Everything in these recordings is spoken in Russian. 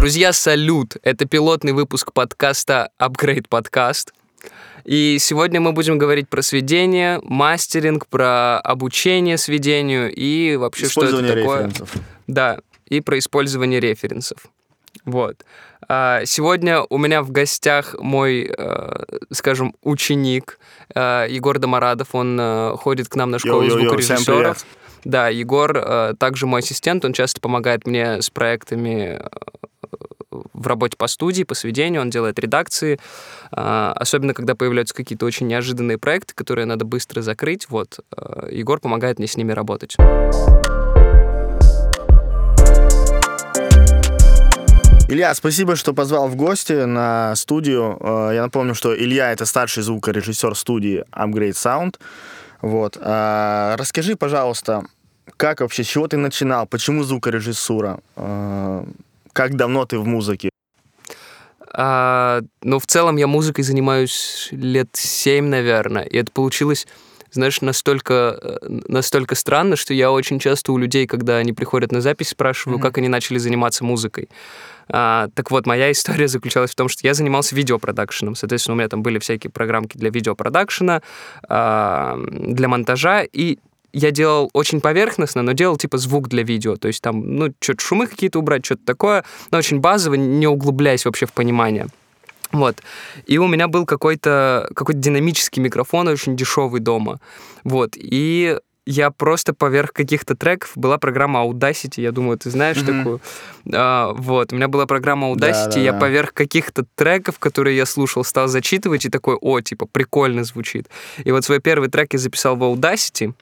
Друзья, салют! Это пилотный выпуск подкаста Upgrade Podcast. И сегодня мы будем говорить про сведение, мастеринг, про обучение сведению и вообще что это такое. референсов. Да, и про использование референсов. Вот. А, Сегодня у меня в гостях мой, э, скажем, ученик э, Егор Домарадов. Он э, ходит к нам на школу всем звукорежиссеров. Да, Егор также мой ассистент. Он часто помогает мне с проектами в работе по студии, по сведению. Он делает редакции. А, Особенно, когда появляются какие-то очень неожиданные проекты, которые надо быстро закрыть. Вот. э, Егор помогает мне с ними работать. Илья, спасибо, что позвал в гости на студию. Э, Я напомню, что Илья — это старший звукорежиссер студии Upgrade Sound. Вот. А, Расскажи, пожалуйста, как вообще, с чего ты начинал, почему звукорежиссура, как давно ты в музыке? А, ну, в целом я музыкой занимаюсь лет семь, наверное, и это получилось, знаешь, настолько, э, настолько странно, что я очень часто у людей, когда они приходят на запись, спрашиваю, Мгм. как они начали заниматься музыкой. А, так вот, моя история заключалась в том, что я занимался видеопродакшеном. Соответственно, у меня там были всякие программки для видеопродакшена, а, для монтажа, и я делал очень поверхностно, но делал типа звук для видео. То есть там, ну, что-то шумы какие-то убрать, что-то такое, но очень базово, не углубляясь вообще в понимание. Вот. И у меня был какой-то какой динамический микрофон, очень дешевый дома. Вот. И я просто поверх каких-то треков была программа Audacity, я думаю, ты знаешь Мгм. такую. А, вот, у меня была программа Audacity, я Да-да-да. поверх каких-то треков, которые я слушал, стал зачитывать и такой, о, типа, прикольно звучит. И вот свой первый трек я записал в Audacity,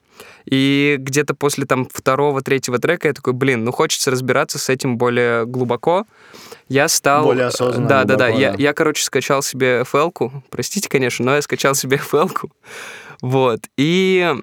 и где-то после там второго, третьего трека я такой, блин, ну хочется разбираться с этим более глубоко. Я стал... Более осознанно, Да, да, да. глубоко, Я, да. я, короче, скачал себе FL-ку. Простите, конечно, но я скачал себе FL-ку. Вот. И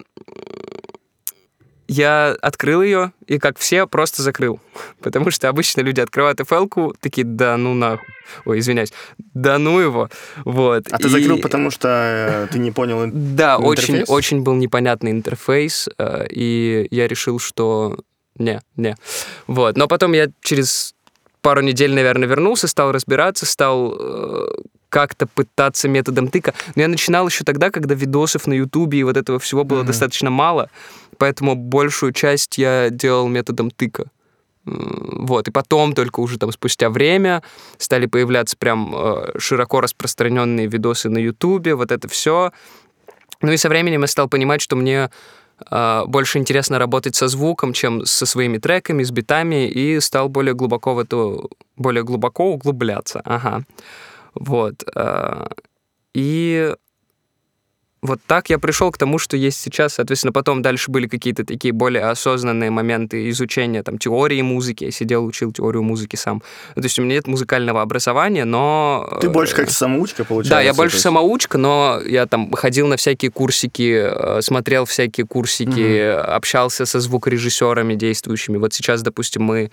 я открыл ее, и как все, просто закрыл. Потому что обычно люди открывают FL-ку, такие, да ну нахуй. Ой, извиняюсь. Да ну его. Вот. А ты И- закрыл, потому что э, ты не понял ин- да, очень, очень был непонятный интерфейс, э, и я решил, что не, не. Вот. Но потом я через пару недель, наверное, вернулся, стал разбираться, стал э, как-то пытаться методом тыка. Но я начинал еще тогда, когда видосов на Ютубе и вот этого всего было Мгм. достаточно мало, поэтому большую часть я делал методом тыка. М, Вот, и потом только уже там спустя время стали появляться прям э, широко распространенные видосы на Ютубе, вот это все. Ну и со временем я стал понимать, что мне э, больше интересно работать со звуком, чем со своими треками, с битами, и стал более глубоко в это, более глубоко углубляться. Ага. Вот. э, И вот так я пришел к тому, что есть сейчас. Соответственно, потом дальше были какие-то такие более осознанные моменты изучения там, теории музыки. Я сидел, учил теорию музыки сам. Ну, То есть у меня нет музыкального образования, но... Ты э, больше как самоучка, получается. да, я больше самоучка, но я там ходил на всякие курсики, э, смотрел всякие курсики, общался со звукорежиссерами действующими. Вот сейчас, допустим, мы...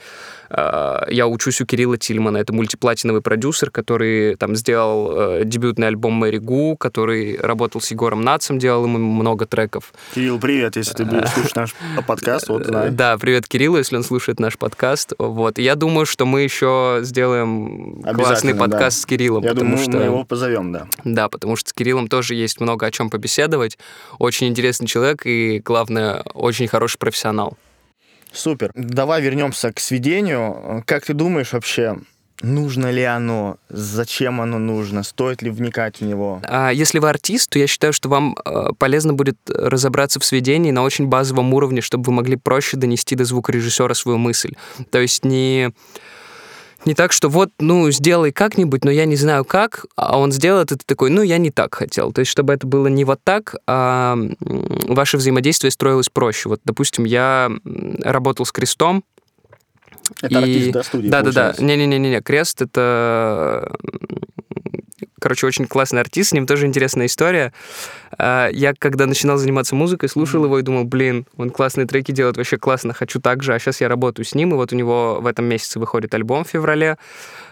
э, Я учусь у Кирилла Тильмана, это мультиплатиновый продюсер, который там сделал э, дебютный альбом Мэри Гу, который работал с Егором Нацем, делал ему много треков. Кирилл, привет, если ты будешь слушать наш подкаст, вот знай. Э, Да, привет Кириллу, если он слушает наш подкаст. Вот. Я думаю, что мы еще сделаем классный подкаст с Кириллом, Я потому думаю, что... мы его позовем, да. Да, потому что с Кириллом тоже есть много о чем побеседовать. Очень интересный человек и, главное, очень хороший профессионал. Супер. Давай вернемся к сведению. Как ты думаешь вообще, нужно ли оно, зачем оно нужно, стоит ли вникать в него? А если вы артист, то я считаю, что вам э, полезно будет разобраться в сведении на очень базовом уровне, чтобы вы могли проще донести до звукорежиссера свою мысль. То есть не не так, что вот, ну, сделай как-нибудь, но я не знаю как, а он сделает, ты такой, ну, я не так хотел. То есть, чтобы это было не вот так, а ваше взаимодействие строилось проще. Вот, допустим, я работал с Крестом, Это И- артист, да, студии, Да, да, да. получается? Не-не-не-не. Крест это. Короче, очень классный артист, с ним тоже интересная история. А, Я, когда начинал заниматься музыкой, слушал его и думал, блин, он классные треки делает, вообще классно, хочу так же. А сейчас я работаю с ним, и вот у него в этом месяце выходит альбом в феврале.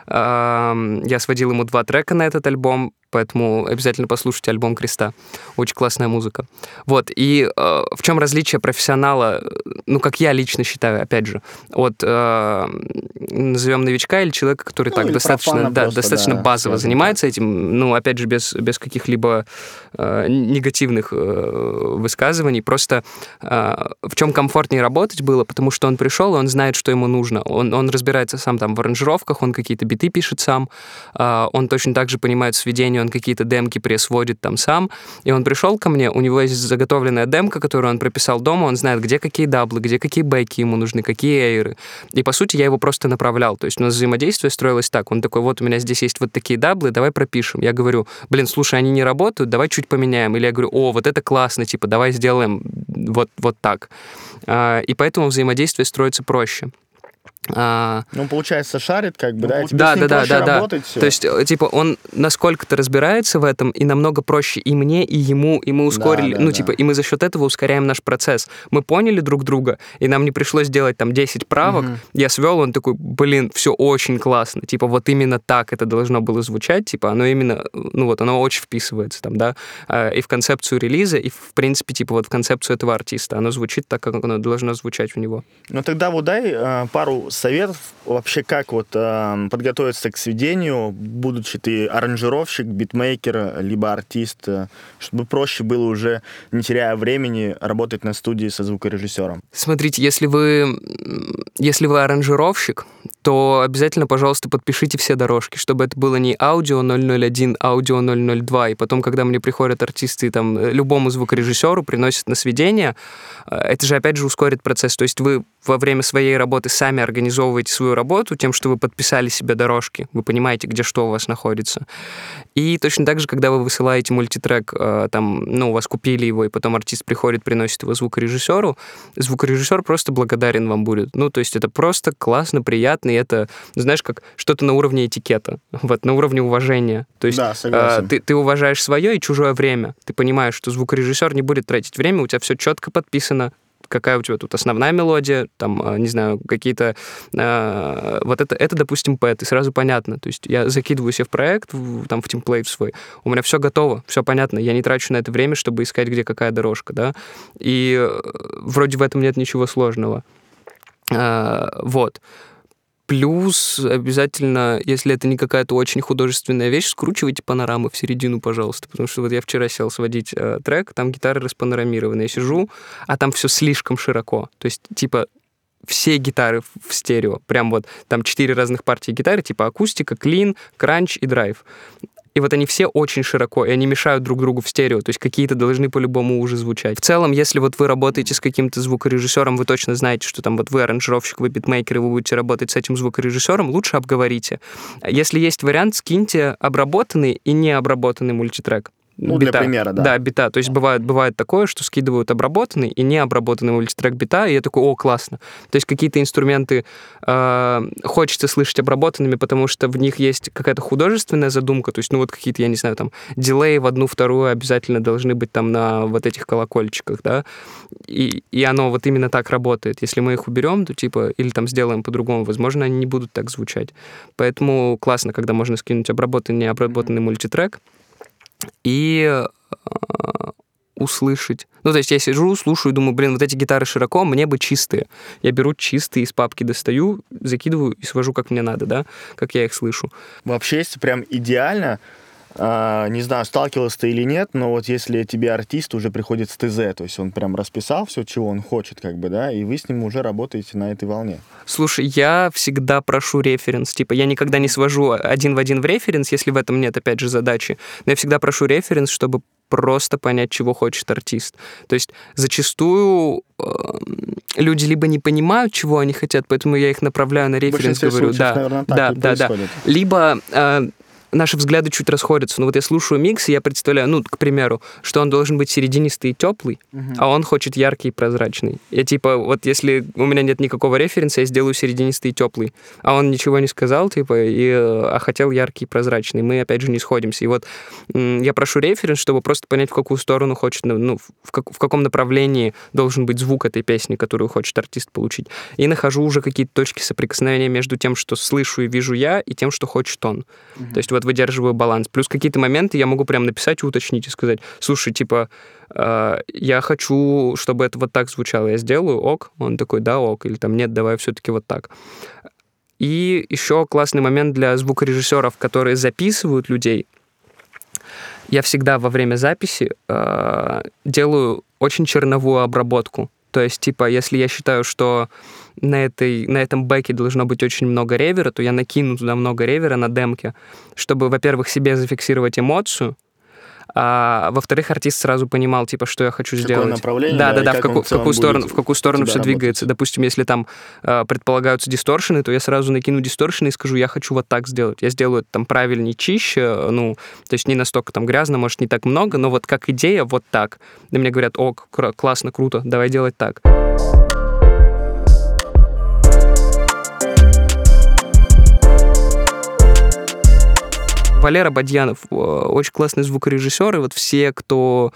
Я сводил ему два трека на этот альбом, поэтому обязательно послушайте альбом Креста. Очень классная музыка. Вот, и э, в чем различие профессионала, ну, как я лично считаю, опять же, от, э, назовем, новичка или человека, который Ну, так достаточно, да, просто, достаточно да, базово скажем занимается этим, ну, опять же, без, без каких-либо э, негативных э, высказываний, просто э, в чем комфортнее работать было, потому что он пришел, и он знает, что ему нужно. Он, он разбирается сам там в аранжировках, он какие-то биты пишет сам, э, он точно так же понимает сведение, он какие-то демки пресводит там сам, и он пришел ко мне, у него есть заготовленная демка, которую он прописал дома, он знает, где какие даблы, где какие бэки ему нужны, какие эйры. И, по сути, я его просто направлял. То есть у нас взаимодействие строилось так. Он такой, вот у меня здесь есть вот такие даблы, давай пропишем. Я говорю, блин, слушай, они не работают, давай чуть поменяем. Или я говорю, о, вот это классно, типа, давай сделаем вот, вот так. А, И поэтому взаимодействие строится проще. А, Ну, получается, шарит, как бы, да? и тебе да, с ним да, да, проще да, да. работать, всё. То есть, э, типа, он насколько-то разбирается в этом, и намного проще и мне, и ему, и мы ускорили, да, ну, да. типа, и мы за счет этого ускоряем наш процесс. Мы поняли друг друга, и нам не пришлось делать там 10 правок. Мгм. Я свел, он такой, блин, все очень классно. Типа, вот именно так это должно было звучать, типа, оно именно, ну, вот, оно очень вписывается там, да, а, и в концепцию релиза, и, в принципе, типа, вот в концепцию этого артиста. Оно звучит так, как оно должно звучать у него. Ну тогда вот дай э, пару советов вообще, как вот э, подготовиться к сведению, будучи ты аранжировщик, битмейкер, либо артист, э, чтобы проще было уже, не теряя времени, работать на студии со звукорежиссером. Смотрите, если вы, если вы аранжировщик, то обязательно, пожалуйста, подпишите все дорожки, чтобы это было не аудио 001, аудио 002, и потом, когда мне приходят артисты, там, э, любому звукорежиссеру приносят на сведение, э, это же, опять же, ускорит процесс. То есть вы во время своей работы сами организовываете свою работу тем, что вы подписали себе дорожки, вы понимаете, где что у вас находится. И точно так же, когда вы высылаете мультитрек, э, там, ну, у вас купили его, и потом артист приходит, приносит его звукорежиссеру, звукорежиссер просто благодарен вам будет. Ну, то есть это просто классно, приятно, и это, знаешь, как что-то на уровне этикета, вот, на уровне уважения. То есть Да, согласен. э, ты, ты уважаешь свое и чужое время. Ты понимаешь, что звукорежиссер не будет тратить время, у тебя все четко подписано, какая у тебя тут основная мелодия, там, э, не знаю, какие-то... э, вот это, это, допустим, пэт, и сразу понятно. То есть я закидываю себе в проект, в- там, в темплейт свой, у меня все готово, все понятно, я не трачу на это время, чтобы искать, где какая дорожка, да, и э, вроде в этом нет ничего сложного. Э, Вот. Плюс обязательно, если это не какая-то очень художественная вещь, скручивайте панорамы в середину, пожалуйста. Потому что вот я вчера сел сводить э, трек, там гитары распанорамированы. Я сижу, а там все слишком широко. То есть, типа, все гитары в- стерео. Прям вот там четыре разных партии гитары, типа акустика, клин, кранч и драйв. И вот они все очень широко, и они мешают друг другу в стерео, то есть какие-то должны по-любому уже звучать. В целом, если вот вы работаете с каким-то звукорежиссером, вы точно знаете, что там вот вы аранжировщик, вы битмейкер, и вы будете работать с этим звукорежиссером, лучше обговорите. Если есть вариант, скиньте обработанный и необработанный мультитрек. Ну, для примера, да. Да, бита. То есть бывает, бывает такое, что скидывают обработанный и необработанный мультитрек бита, и я такой, о, классно. То есть какие-то инструменты э, хочется слышать обработанными, потому что в них есть какая-то художественная задумка, то есть, ну, вот какие-то, я не знаю, там, дилеи в одну, вторую обязательно должны быть там на вот этих колокольчиках, да, и, и оно вот именно так работает. Если мы их уберем, то типа, или там сделаем по-другому, возможно, они не будут так звучать. Поэтому классно, когда можно скинуть обработанный, необработанный мультитрек, и э, услышать. Ну, то есть я сижу, слушаю, думаю, блин, вот эти гитары широко, мне бы чистые. Я беру чистые из папки, достаю, закидываю и свожу, как мне надо, да, как я их слышу. Вообще, если прям идеально, не знаю, сталкивался ты или нет, но вот если тебе артист уже приходит с ТЗ, то есть он прям расписал все, чего он хочет, как бы, да, и вы с ним уже работаете на этой волне. Слушай, я всегда прошу референс. Типа, я никогда не свожу один в один в референс, если в этом нет, опять же, задачи. Но я всегда прошу референс, чтобы просто понять, чего хочет артист. То есть зачастую э, люди либо не понимают, чего они хотят, поэтому я их направляю на референс, говорю, случаев, да, наверное, да, и да, да. Либо э, наши взгляды чуть расходятся. Ну вот я слушаю микс, и я представляю, ну, к примеру, что он должен быть серединистый и теплый, а он хочет яркий и прозрачный. Я типа, вот если у меня нет никакого референса, я сделаю серединистый и теплый. А он ничего не сказал, типа, и, а хотел яркий и прозрачный. Мы, опять же, не сходимся. И вот я прошу референс, чтобы просто понять, в какую сторону хочет, ну, ну, в, как- в каком направлении должен быть звук этой песни, которую хочет артист получить. И нахожу уже какие-то точки соприкосновения между тем, что слышу и вижу я, и тем, что хочет он. То есть вот вот выдерживаю баланс. Плюс какие-то моменты я могу прям написать, уточнить и сказать, слушай, типа, э, я хочу, чтобы это вот так звучало, я сделаю, ок. Он такой, да, ок. Или там, нет, давай все-таки вот так. И еще классный момент для звукорежиссеров, которые записывают людей. Я всегда во время записи э, делаю очень черновую обработку. То есть, типа, если я считаю, что на, этой, на этом бэке должно быть очень много ревера, то я накину туда много ревера на демке, чтобы, во-первых, себе зафиксировать эмоцию, а во-вторых, артист сразу понимал, типа, что я хочу Какое сделать. направление, да, да, да, в, как он какую, в какую сторону, в какую сторону все работать. двигается. Допустим, если там э, предполагаются дисторшены, то я сразу накину дисторшены и скажу, я хочу вот так сделать. Я сделаю это там правильнее, чище, ну, то есть не настолько там грязно, может, не так много, но вот как идея, вот так. И мне говорят, о, кр- классно, круто, давай делать так. Валера Бадьянов э, очень классный звукорежиссер, и вот все, кто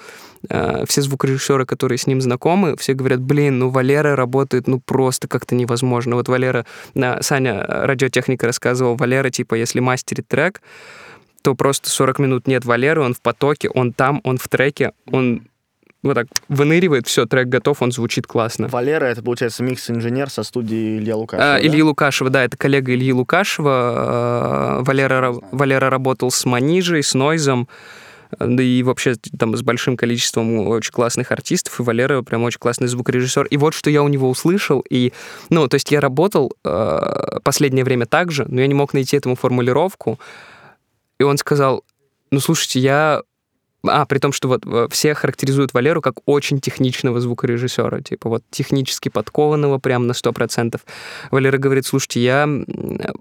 э, все звукорежиссеры, которые с ним знакомы, все говорят, блин, ну Валера работает, ну просто как-то невозможно. Вот Валера, э, Саня, радиотехника рассказывал, Валера, типа, если мастерит трек, то просто 40 минут нет Валеры, он в потоке, он там, он в треке, он вот так выныривает, все, трек готов, он звучит классно. Валера, это, получается, микс-инженер со студии Илья Лукашева, А, да? Ильи Лукашева, да, это коллега Ильи Лукашева. Э, Валера, ра- Валера работал с Манижей, с Нойзом, да и вообще там с большим количеством очень классных артистов, и Валера прям очень классный звукорежиссер. И вот что я у него услышал, и, ну, то есть я работал э, последнее время так же, но я не мог найти этому формулировку, и он сказал, ну, слушайте, я а, при том, что вот все характеризуют Валеру как очень техничного звукорежиссера, типа вот технически подкованного прям на 100%. Валера говорит, слушайте, я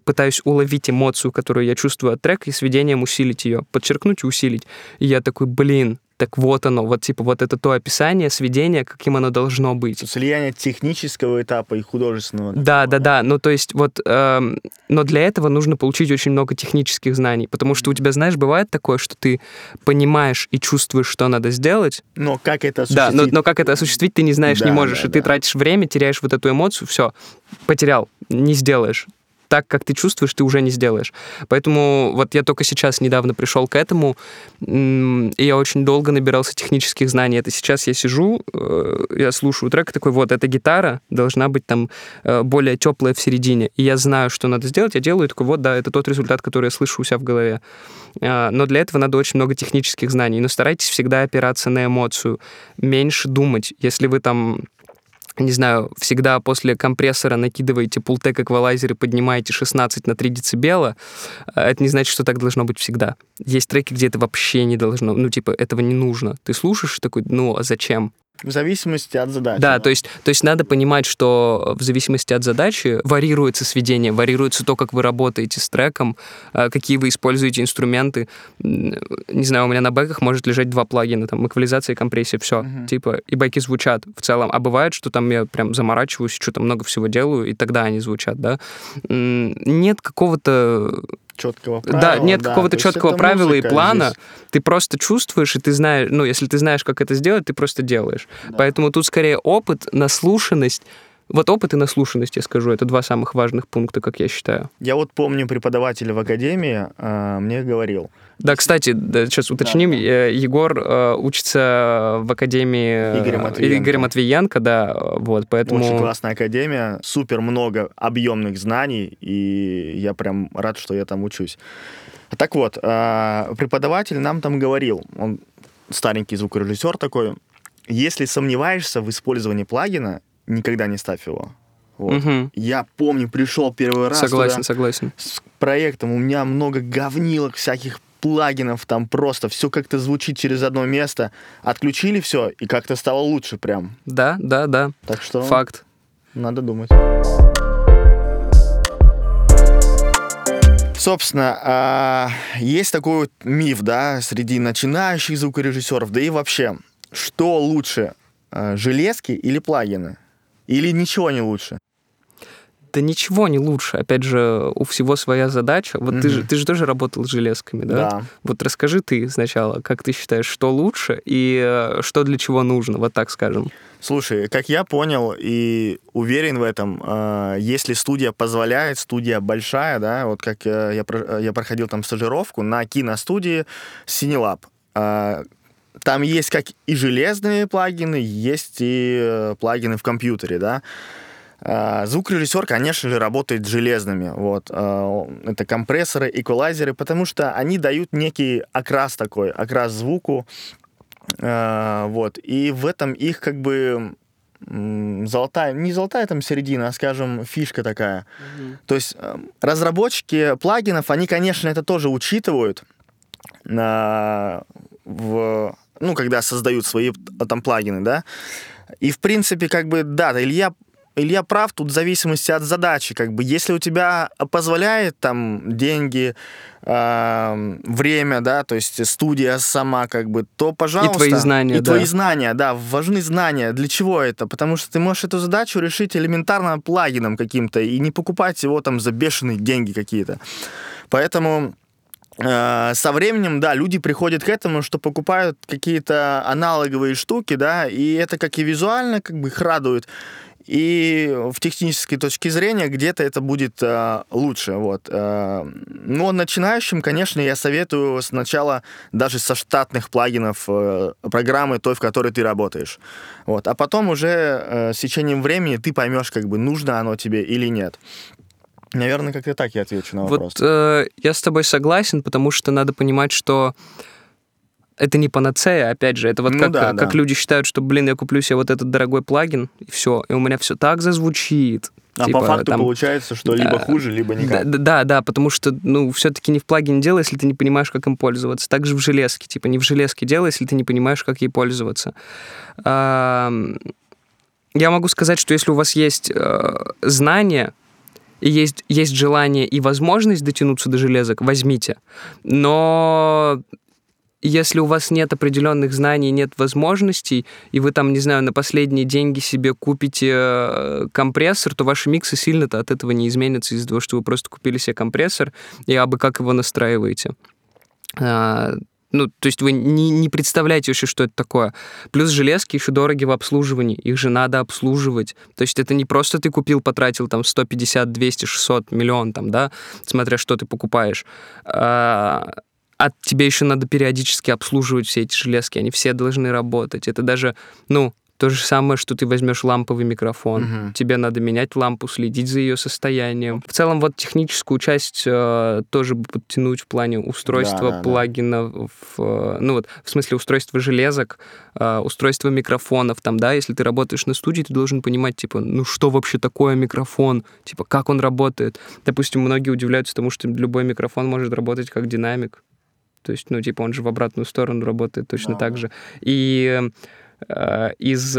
пытаюсь уловить эмоцию, которую я чувствую от трека, и сведением усилить ее, подчеркнуть и усилить. И я такой, блин, так вот оно, вот типа вот это то описание, сведение, каким оно должно быть. Слияние технического этапа и художественного. Да, да, да. Ну, то есть вот, эм, но для этого нужно получить очень много технических знаний, потому что у тебя, знаешь, бывает такое, что ты понимаешь и чувствуешь, что надо сделать, Но как это да, но, осуществить? но как это осуществить, ты не знаешь, не Да, можешь, да, и ты да. тратишь время, теряешь вот эту эмоцию, все, потерял, не сделаешь. Так, как ты чувствуешь, ты уже не сделаешь. Поэтому вот я только сейчас недавно пришел к этому, и я очень долго набирался технических знаний. Это сейчас я сижу, э, я слушаю трек, такой, вот, эта гитара должна быть там э, более теплая в середине. И я знаю, что надо сделать, я делаю, и такой, вот, да, это тот результат, который я слышу у себя в голове. А, Но для этого надо очень много технических знаний. Но старайтесь всегда опираться на эмоцию, меньше думать. Если вы там не знаю, всегда после компрессора накидываете пултек эквалайзер и поднимаете 16 на 3 децибела, а это не значит, что так должно быть всегда. Есть треки, где это вообще не должно, ну, типа, этого не нужно. Ты слушаешь такой, ну, а зачем? В зависимости от задачи. Да, то есть, то есть надо понимать, что в зависимости от задачи варьируется сведение, варьируется то, как вы работаете с треком, э, какие вы используете инструменты. Не знаю, у меня на бэках может лежать два плагина, там, эквализация и компрессия, все. Мгм. Типа, и бэки звучат в целом. А бывает, что там я прям заморачиваюсь, что-то много всего делаю, и тогда они звучат, да. Нет какого-то Четкого да, правила. нет да, какого-то четкого правила и плана. здесь. Ты просто чувствуешь, и ты знаешь, ну, если ты знаешь, как это сделать, ты просто делаешь. Да. Поэтому тут скорее опыт, наслушанность. Вот опыт и наслушанность, я скажу, это два самых важных пункта, как я считаю. Я вот помню преподаватель в академии э, мне говорил. Да, кстати, да, сейчас уточним, да. э, Егор э, учится в академии э, Игоря Матвиенко. Игоря Матвиенко, да, вот, поэтому... Очень классная академия, супер много объемных знаний, и я прям рад, что я там учусь. Так вот, э, преподаватель нам там говорил, он старенький звукорежиссер такой, если сомневаешься в использовании плагина, никогда не ставь его. Вот. Мгм. Я помню, пришел первый раз Согласен, туда согласен. с проектом, у меня много говнилок, всяких плагинов, там просто все как-то звучит через одно место. Отключили все, и как-то стало лучше прям. Да, да, да, Так что факт. надо думать. Собственно, а, есть такой вот миф, да, среди начинающих звукорежиссеров, да и вообще, что лучше, а, железки или плагины? Или ничего не лучше? Да ничего не лучше. Опять же, у всего своя задача. Вот ты, же, ты же тоже работал с железками, да? Да. Вот расскажи ты сначала, как ты считаешь, что лучше и э, что для чего нужно, вот так скажем. Слушай, как я понял и уверен в этом, э, если студия позволяет, студия большая, да, вот как э, я, я проходил там стажировку на киностудии Cinelab. Э, Там есть как и железные плагины, есть и э, плагины в компьютере, да. А, Звукорежиссер, конечно же, работает с железными. Вот. А, Это компрессоры, эквалайзеры, потому что они дают некий окрас такой, окрас звуку. А, Вот. И в этом их как бы золотая, не золотая там середина, а, скажем, фишка такая. То есть э, разработчики плагинов, они, конечно, это тоже учитывают в, ну, когда создают свои э, там плагины, да. И, в принципе, как бы, да, Илья Илья прав, тут в зависимости от задачи. Как бы, если у тебя позволяет там деньги, э, время, да, то есть студия сама, как бы, то, пожалуйста. И твои знания, И да. твои знания, да, важны знания. Для чего это? Потому что ты можешь эту задачу решить элементарно плагином каким-то и не покупать его там за бешеные деньги какие-то. Поэтому со временем, да, люди приходят к этому, что покупают какие-то аналоговые штуки, да, и это как и визуально как бы их радует, и в технической точке зрения где-то это будет э, лучше, вот. Э, но начинающим, конечно, я советую сначала даже со штатных плагинов э, программы той, в которой ты работаешь, вот. А потом уже э, с течением времени ты поймешь, как бы нужно оно тебе или нет. Наверное, как-то так я отвечу на вопрос. Вот э, я с тобой согласен, потому что надо понимать, что это не панацея, опять же, это вот Ну как, да, как да. люди считают, что, блин, я куплю себе вот этот дорогой плагин, и все, и у меня все так зазвучит. а Типа, по факту там, получается, что либо да, хуже, либо никак. Да, да, да, потому что, ну, все-таки не в плагине дело, если ты не понимаешь, как им пользоваться. Также в железке, типа, не в железке дело, если ты не понимаешь, как ей пользоваться. Я могу сказать, что если у вас есть э, знания, есть, есть желание и возможность дотянуться до железок, возьмите. Но если у вас нет определенных знаний, нет возможностей, и вы там, не знаю, на последние деньги себе купите э, компрессор, то ваши миксы сильно-то от этого не изменятся из-за того, что вы просто купили себе компрессор и абы как его настраиваете. Ну, то есть вы не, не представляете вообще, что это такое. Плюс железки еще дороги в обслуживании, их же надо обслуживать. То есть это не просто ты купил, потратил там 150, 200, 600, миллион там, да, смотря что ты покупаешь. А, а тебе еще надо периодически обслуживать все эти железки, они все должны работать. Это даже, ну, то же самое, что ты возьмешь ламповый микрофон. Мгм. Тебе надо менять лампу, следить за ее состоянием. В целом, вот техническую часть э, тоже бы подтянуть в плане устройства Да, да, да. плагинов, э, ну вот, в смысле устройства железок, э, устройства микрофонов, там, да, если ты работаешь на студии, ты должен понимать, типа, ну что вообще такое микрофон, типа, как он работает. Допустим, многие удивляются тому, что любой микрофон может работать как динамик. То есть, ну, типа, он же в обратную сторону работает точно Да, так же. И э, из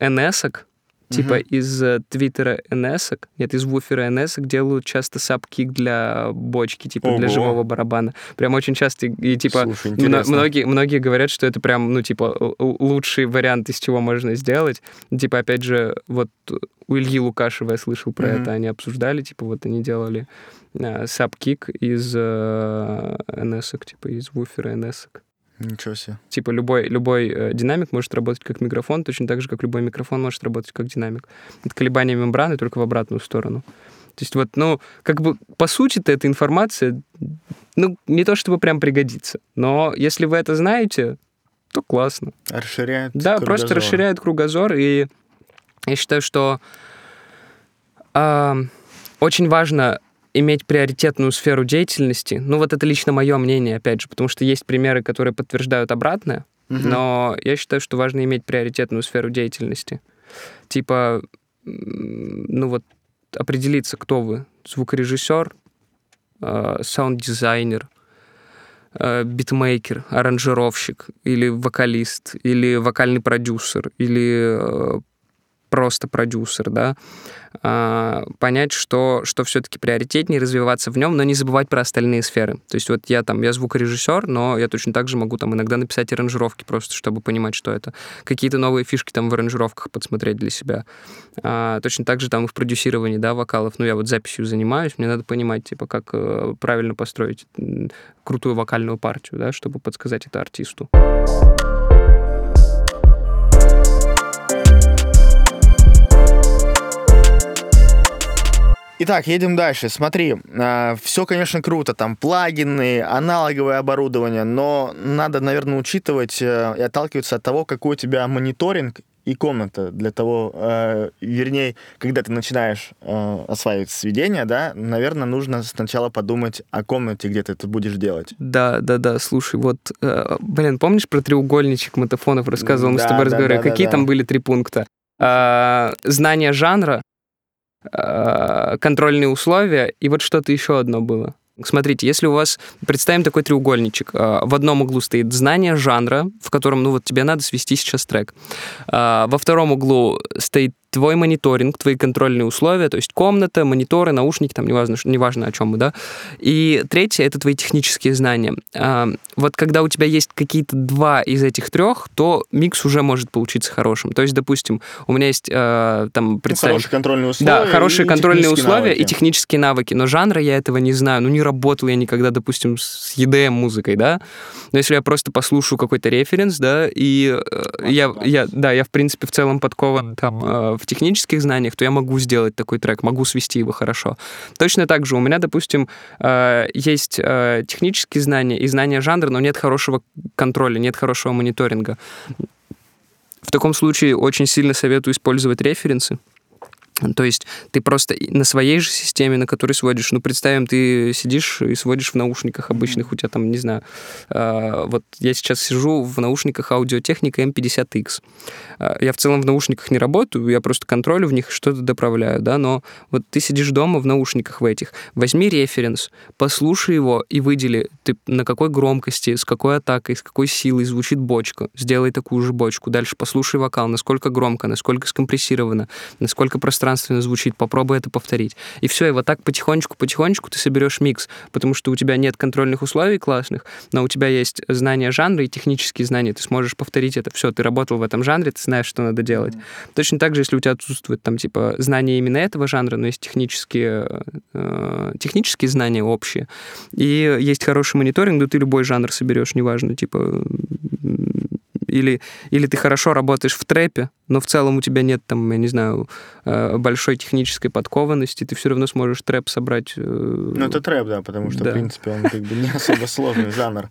NS-ок, типа Мгм. из э, твиттера NS, нет, из вуфера NS делают часто сабкик для бочки, типа для Ого. живого барабана. Прям очень часто, и, типа Слушай, мно- многие, многие говорят, что это прям, ну, типа, лучший вариант, из чего можно сделать. Типа, опять же, вот у Ильи Лукашева я слышал про Мгм. это, они обсуждали, типа, вот они делали э, сабкик из э, NS, типа, из вуфера NS. Ничего себе. Типа любой, любой э, динамик может работать как микрофон, точно так же, как любой микрофон может работать как динамик. Это колебание мембраны только в обратную сторону. То есть вот, ну, как бы, по сути-то эта информация, ну, не то чтобы прям пригодится, но если вы это знаете, то классно. Расширяет Да, просто кругозор. расширяет кругозор, и я считаю, что а, очень важно иметь приоритетную сферу деятельности. Ну, вот это лично мое мнение, опять же, потому что есть примеры, которые подтверждают обратное, Мгм. но я считаю, что важно иметь приоритетную сферу деятельности. Типа, ну вот, определиться, кто вы. Звукорежиссер, э, саунд-дизайнер, э, битмейкер, аранжировщик, или вокалист, или вокальный продюсер, или э, просто продюсер, да, а, понять, что, что все-таки приоритетнее, развиваться в нем, но не забывать про остальные сферы. То есть вот я там, я звукорежиссер, но я точно так же могу там иногда написать аранжировки просто, чтобы понимать, что это. Какие-то новые фишки там в аранжировках подсмотреть для себя. А, точно так же там и в продюсировании, да, вокалов. Ну, я вот записью занимаюсь, мне надо понимать, типа, как э, правильно построить крутую вокальную партию, да, чтобы подсказать это артисту. Итак, едем дальше. Смотри, э, все, конечно, круто, там плагины, аналоговое оборудование, но надо, наверное, учитывать э, и отталкиваться от того, какой у тебя мониторинг и комната для того, э, вернее, когда ты начинаешь э, осваивать сведения, да, наверное, нужно сначала подумать о комнате, где ты это будешь делать. Да, да, да, слушай, вот, э, блин, помнишь про треугольничек мотофонов рассказывал, мы да, с тобой да, разговаривали, да, какие да, там да. были три пункта? Э, знание жанра, контрольные условия, и вот что-то еще одно было. Смотрите, если у вас, представим такой треугольничек, э, в одном углу стоит знание жанра, в котором, ну вот тебе надо свести сейчас трек. Э, во втором углу стоит твой мониторинг, твои контрольные условия, то есть комната, мониторы, наушники, там неважно, неважно о чем мы, да. И третье — это твои технические знания. А, вот когда у тебя есть какие-то два из этих трех, то микс уже может получиться хорошим. То есть, допустим, у меня есть э, там... Представь... Ну, хорошие контрольные условия. Да, хорошие контрольные условия навыки. и технические навыки. Но жанра я этого не знаю. Ну, не работал я никогда, допустим, с EDM-музыкой, да. Но если я просто послушаю какой-то референс, да, и э, я, я, да, я, в принципе, в целом подкован там э, в технических знаниях, то я могу сделать такой трек, могу свести его хорошо. Точно так же у меня, допустим, э, есть э, технические знания и знания жанра, но нет хорошего контроля, нет хорошего мониторинга. В таком случае очень сильно советую использовать референсы. То есть ты просто на своей же системе, на которой сводишь, ну, представим, ты сидишь и сводишь в наушниках обычных, у тебя там, не знаю, э, вот я сейчас сижу в наушниках аудиотехника M50X. Э, я в целом в наушниках не работаю, я просто контролю в них что-то доправляю, да, но вот ты сидишь дома в наушниках в этих, возьми референс, послушай его и выдели, ты на какой громкости, с какой атакой, с какой силой звучит бочка, сделай такую же бочку, дальше послушай вокал, насколько громко, насколько скомпрессировано, насколько пространство пространственно звучит, попробуй это повторить. И все, и вот так потихонечку-потихонечку ты соберешь микс, потому что у тебя нет контрольных условий классных, но у тебя есть знания жанра и технические знания, ты сможешь повторить это. Все, ты работал в этом жанре, ты знаешь, что надо делать. Mm-hmm. Точно так же, если у тебя отсутствует там типа знания именно этого жанра, но есть технические, э, технические знания общие, и есть хороший мониторинг, то ты любой жанр соберешь, неважно, типа или, или ты хорошо работаешь в трэпе, но в целом у тебя нет там, я не знаю, э, большой технической подкованности, ты все равно сможешь трэп собрать. Э, ну, это трэп, да, потому что, да. в принципе, он как бы не особо сложный жанр.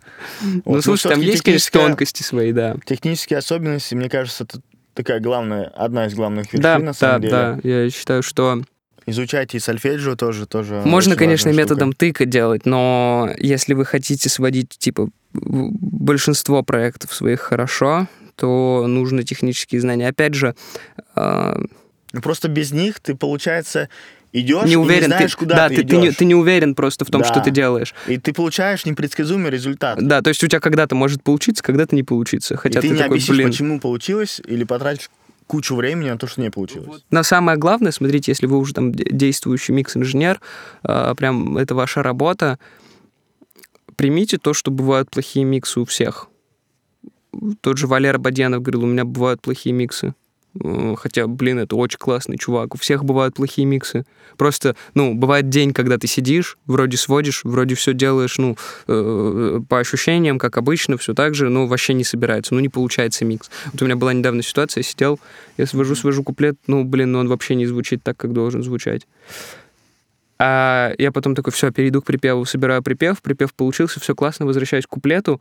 Ну, слушай, там есть, конечно, тонкости свои, да. Технические особенности, мне кажется, это такая главная, одна из главных вершин, на самом деле. Да, да, я считаю, что Изучайте и сольфеджио тоже, тоже. Можно, конечно, методом тыка делать, но если вы хотите сводить, типа, большинство проектов своих хорошо, то нужны технические знания. Опять же... Э... Просто без них ты, получается, идешь не уверен, и не знаешь, ты, куда да, ты, ты, ты, не, ты не уверен просто в том, да. что ты делаешь. И ты получаешь непредсказуемый результат. Да, то есть у тебя когда-то может получиться, когда-то не получится. Хотя и ты, ты не такой, объяснишь, блин... почему получилось, или потратишь кучу времени на то, что не получилось. Но самое главное, смотрите, если вы уже там действующий микс-инженер, э, прям это ваша работа, примите то, что бывают плохие миксы у всех. Тот же Валера Бадьянов говорил, у меня бывают плохие миксы. Хотя, блин, это очень классный чувак. У всех бывают плохие миксы. Просто, ну, бывает день, когда ты сидишь, вроде сводишь, вроде все делаешь, ну, э, по ощущениям, как обычно, все так же, но вообще не собирается, ну, не получается микс. Вот у меня была недавно ситуация, я сидел, я свожу, свожу куплет, ну, блин, ну, он вообще не звучит так, как должен звучать. А я потом такой, все, перейду к припеву, собираю припев, припев получился, все классно, возвращаюсь к куплету,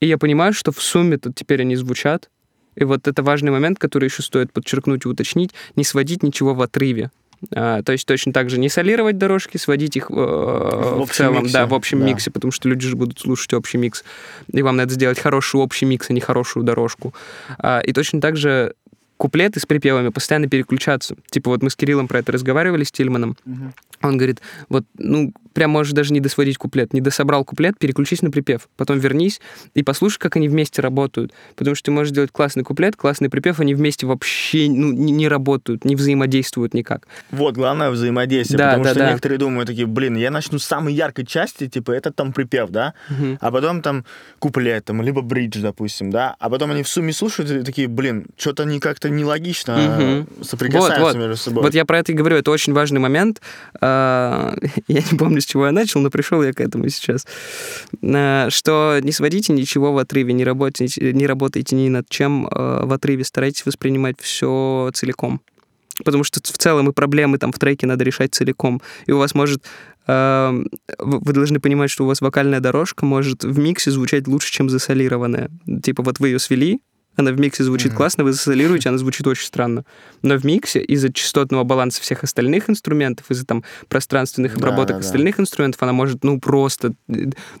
и я понимаю, что в сумме-то теперь они звучат, и вот это важный момент, который еще стоит подчеркнуть и уточнить, не сводить ничего в отрыве. А, то есть точно так же не солировать дорожки, сводить их э, в, в целом, миксе. да, в общем да. миксе, потому что люди же будут слушать общий микс. И вам надо сделать хороший общий микс, а не хорошую дорожку. А, и точно так же куплеты с припевами постоянно переключаться. Типа вот мы с Кириллом про это разговаривали, с Тильманом. Мгм. Он говорит, вот, ну, прям можешь даже не досводить куплет. Не дособрал куплет, переключись на припев. Потом вернись и послушай, как они вместе работают. Потому что ты можешь делать классный куплет, классный припев, они вместе вообще ну, не, не работают, не взаимодействуют никак. Вот, главное взаимодействие, Да, потому да, что да. некоторые думают такие, блин, я начну с самой яркой части, типа, это там припев, да, Мгм. а потом там куплет, там, либо бридж, допустим, да, а потом они в сумме слушают и такие, блин, что-то они как-то нелогично Мгм. соприкасаются Вот, вот. между собой. Вот я про это и говорю, это очень важный момент. А, Я не помню, с чего я начал, но пришел я к этому сейчас. А, Что не сводите ничего в отрыве, не работайте, не работайте ни над чем а, в отрыве, старайтесь воспринимать все целиком. Потому что в целом и проблемы там в треке надо решать целиком. И у вас может... вы должны понимать, что у вас вокальная дорожка может в миксе звучать лучше, чем засолированная. Типа вот вы ее свели, она в миксе звучит Мгм. классно, вы засолируете, она звучит очень странно. Но в миксе из-за частотного баланса всех остальных инструментов, из-за там пространственных Да, обработок да, да. остальных инструментов, она может, ну, просто,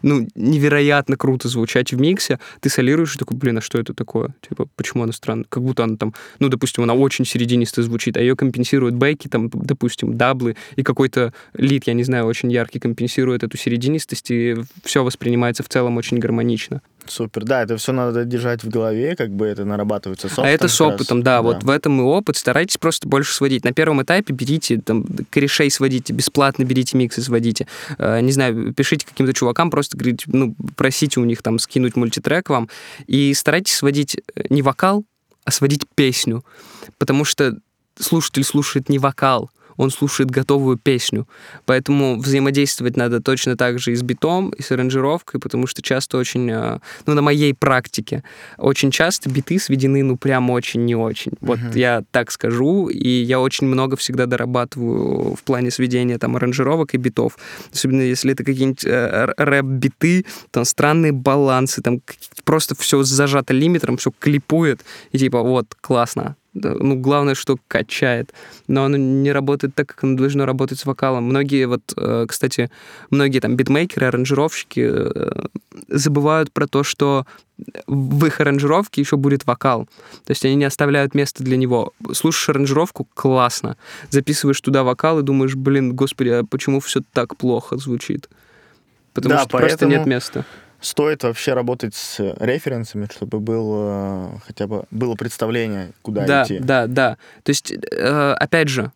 ну, невероятно круто звучать в миксе. Ты солируешь и такой, блин, а что это такое? Типа, почему она странно? Как будто она там, ну, допустим, она очень серединисто звучит, а ее компенсируют бэки, там, допустим, даблы, и какой-то лид, я не знаю, очень яркий компенсирует эту серединистость, и все воспринимается в целом очень гармонично. Супер, да, это все надо держать в голове, как бы это нарабатывается с а это опытом с раз. опытом, да, вот в этом и опыт. Старайтесь просто больше сводить. На первом этапе берите, там, корешей сводите, бесплатно берите миксы, сводите. Э, не знаю, пишите каким-то чувакам, просто говорите, ну, просите у них там скинуть мультитрек вам. И старайтесь сводить э, не вокал, а сводить песню. Потому что слушатель слушает не вокал, он слушает готовую песню. Поэтому взаимодействовать надо точно так же и с битом, и с аранжировкой, потому что часто очень, э, ну, на моей практике, очень часто биты сведены, ну, прям очень не очень. Вот Мгм. я так скажу, и я очень много всегда дорабатываю в плане сведения там аранжировок и битов. Особенно если это какие-нибудь э, рэп-биты, там странные балансы, там просто все зажато лимитером, все клипует, и типа вот, классно. Ну, главное, что качает. Но оно не работает так, как оно должно работать с вокалом. Многие, вот, э, кстати, многие там битмейкеры, аранжировщики э, забывают про то, что в их аранжировке еще будет вокал. То есть они не оставляют места для него. Слушаешь аранжировку — классно. Записываешь туда вокал и думаешь, блин, господи, а почему все так плохо звучит? Потому Да, что просто нет поэтому- места. Стоит вообще работать с референсами, чтобы был э, хотя бы было представление, куда да, идти. да, да. То есть, э, опять же,